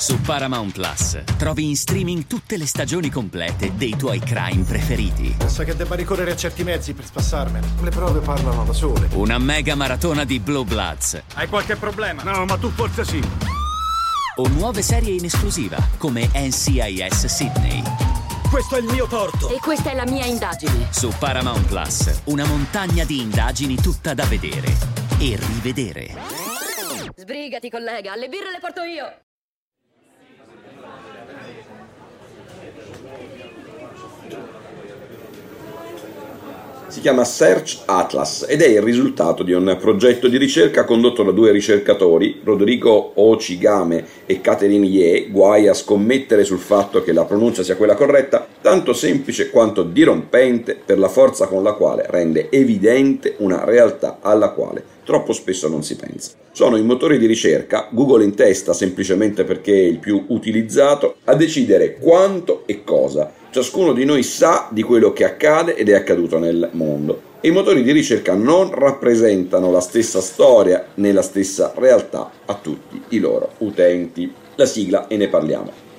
Su Paramount Plus trovi in streaming tutte le stagioni complete dei tuoi crime preferiti. Pensa che debba ricorrere a certi mezzi per spassarmene. Le prove parlano da sole. Una mega maratona di Blue Bloods. Hai qualche problema? No, ma tu forse sì. O nuove serie in esclusiva come NCIS Sydney. Questo è il mio torto. E questa è la mia indagine. Su Paramount Plus, una montagna di indagini tutta da vedere e rivedere. Sbrigati, collega, le birre le porto io. Si chiama Search Atlas ed è il risultato di un progetto di ricerca condotto da due ricercatori, Rodrigo Ochigame e Catherine Ye, guai a scommettere sul fatto che la pronuncia sia quella corretta, tanto semplice quanto dirompente per la forza con la quale rende evidente una realtà alla quale troppo spesso non si pensa. Sono i motori di ricerca, Google in testa semplicemente perché è il più utilizzato, a decidere quanto e cosa ciascuno di noi sa di quello che accade ed è accaduto nel mondo. E i motori di ricerca non rappresentano la stessa storia né la stessa realtà a tutti i loro utenti. La sigla e ne parliamo.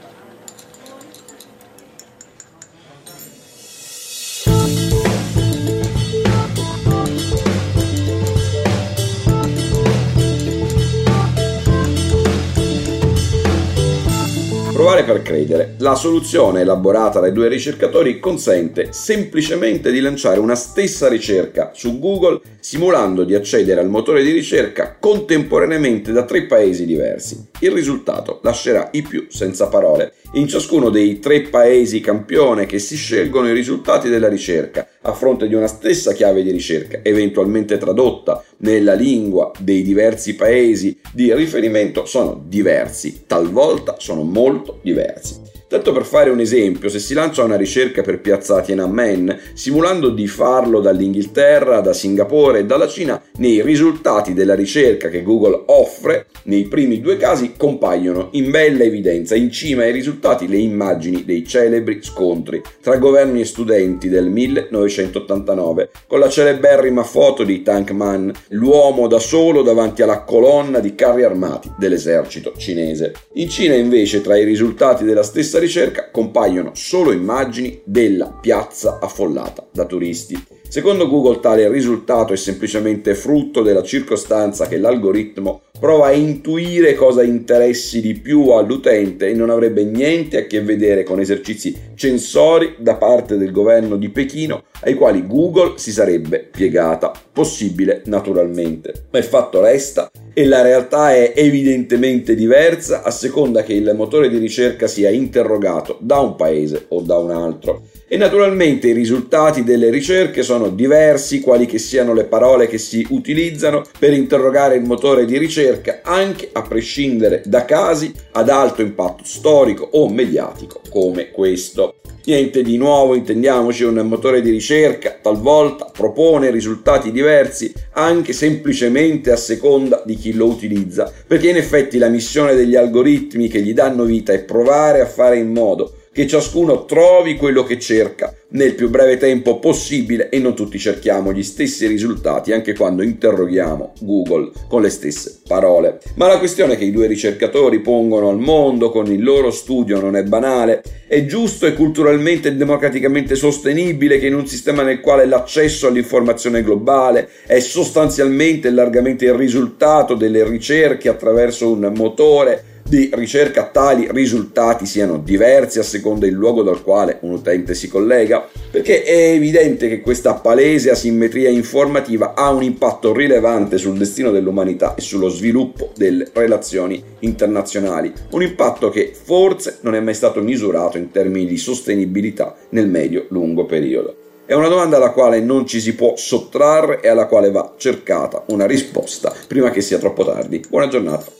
Provare per credere. La soluzione elaborata dai due ricercatori consente semplicemente di lanciare una stessa ricerca su Google simulando di accedere al motore di ricerca contemporaneamente da tre paesi diversi. Il risultato lascerà i più senza parole. In ciascuno dei tre paesi campione che si scelgono i risultati della ricerca a fronte di una stessa chiave di ricerca, eventualmente tradotta nella lingua dei diversi paesi di riferimento, sono diversi, talvolta sono molto diversi. Tanto per fare un esempio, se si lancia una ricerca per piazza Tiananmen, simulando di farlo dall'Inghilterra, da Singapore e dalla Cina, nei risultati della ricerca che Google offre, nei primi due casi compaiono in bella evidenza in cima ai risultati le immagini dei celebri scontri tra governi e studenti del 1989, con la celeberrima foto di Tank Man, l'uomo da solo davanti alla colonna di carri armati dell'esercito cinese. In Cina invece tra i risultati della stessa ricerca compaiono solo immagini della piazza affollata da turisti. Secondo Google tale risultato è semplicemente frutto della circostanza che l'algoritmo prova a intuire cosa interessi di più all'utente e non avrebbe niente a che vedere con esercizi censori da parte del governo di Pechino ai quali Google si sarebbe piegata. Possibile naturalmente, ma il fatto resta e la realtà è evidentemente diversa a seconda che il motore di ricerca sia interrogato da un paese o da un altro. E naturalmente i risultati delle ricerche sono diversi, quali che siano le parole che si utilizzano per interrogare il motore di ricerca, anche a prescindere da casi ad alto impatto storico o mediatico come questo. Niente di nuovo, intendiamoci, un motore di ricerca talvolta propone risultati diversi anche semplicemente a seconda di chi lo utilizza, perché in effetti la missione degli algoritmi che gli danno vita è provare a fare in modo che ciascuno trovi quello che cerca nel più breve tempo possibile e non tutti cerchiamo gli stessi risultati anche quando interroghiamo Google con le stesse parole. Ma la questione che i due ricercatori pongono al mondo con il loro studio non è banale. È giusto e culturalmente e democraticamente sostenibile che in un sistema nel quale l'accesso all'informazione globale è sostanzialmente e largamente il risultato delle ricerche attraverso un motore di ricerca tali risultati siano diversi a seconda del luogo dal quale un utente si collega? Perché è evidente che questa palese asimmetria informativa ha un impatto rilevante sul destino dell'umanità e sullo sviluppo delle relazioni internazionali, un impatto che forse non è mai stato misurato in termini di sostenibilità nel medio-lungo periodo. È una domanda alla quale non ci si può sottrarre e alla quale va cercata una risposta prima che sia troppo tardi. Buona giornata.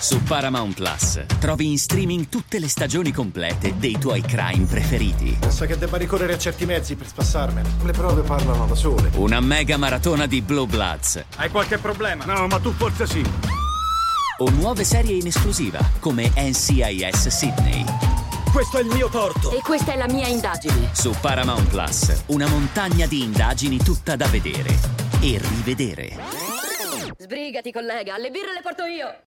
Su Paramount Plus trovi in streaming tutte le stagioni complete dei tuoi crime preferiti. Pensa che debba ricorrere a certi mezzi per spassarmene. Le prove parlano da sole. Una mega maratona di Blue Bloods. Hai qualche problema? No, ma tu forse sì. O nuove serie in esclusiva come NCIS Sydney. Questo è il mio torto. E questa è la mia indagine. Su Paramount Plus, una montagna di indagini tutta da vedere e rivedere. Sbrigati, collega, le birre le porto io.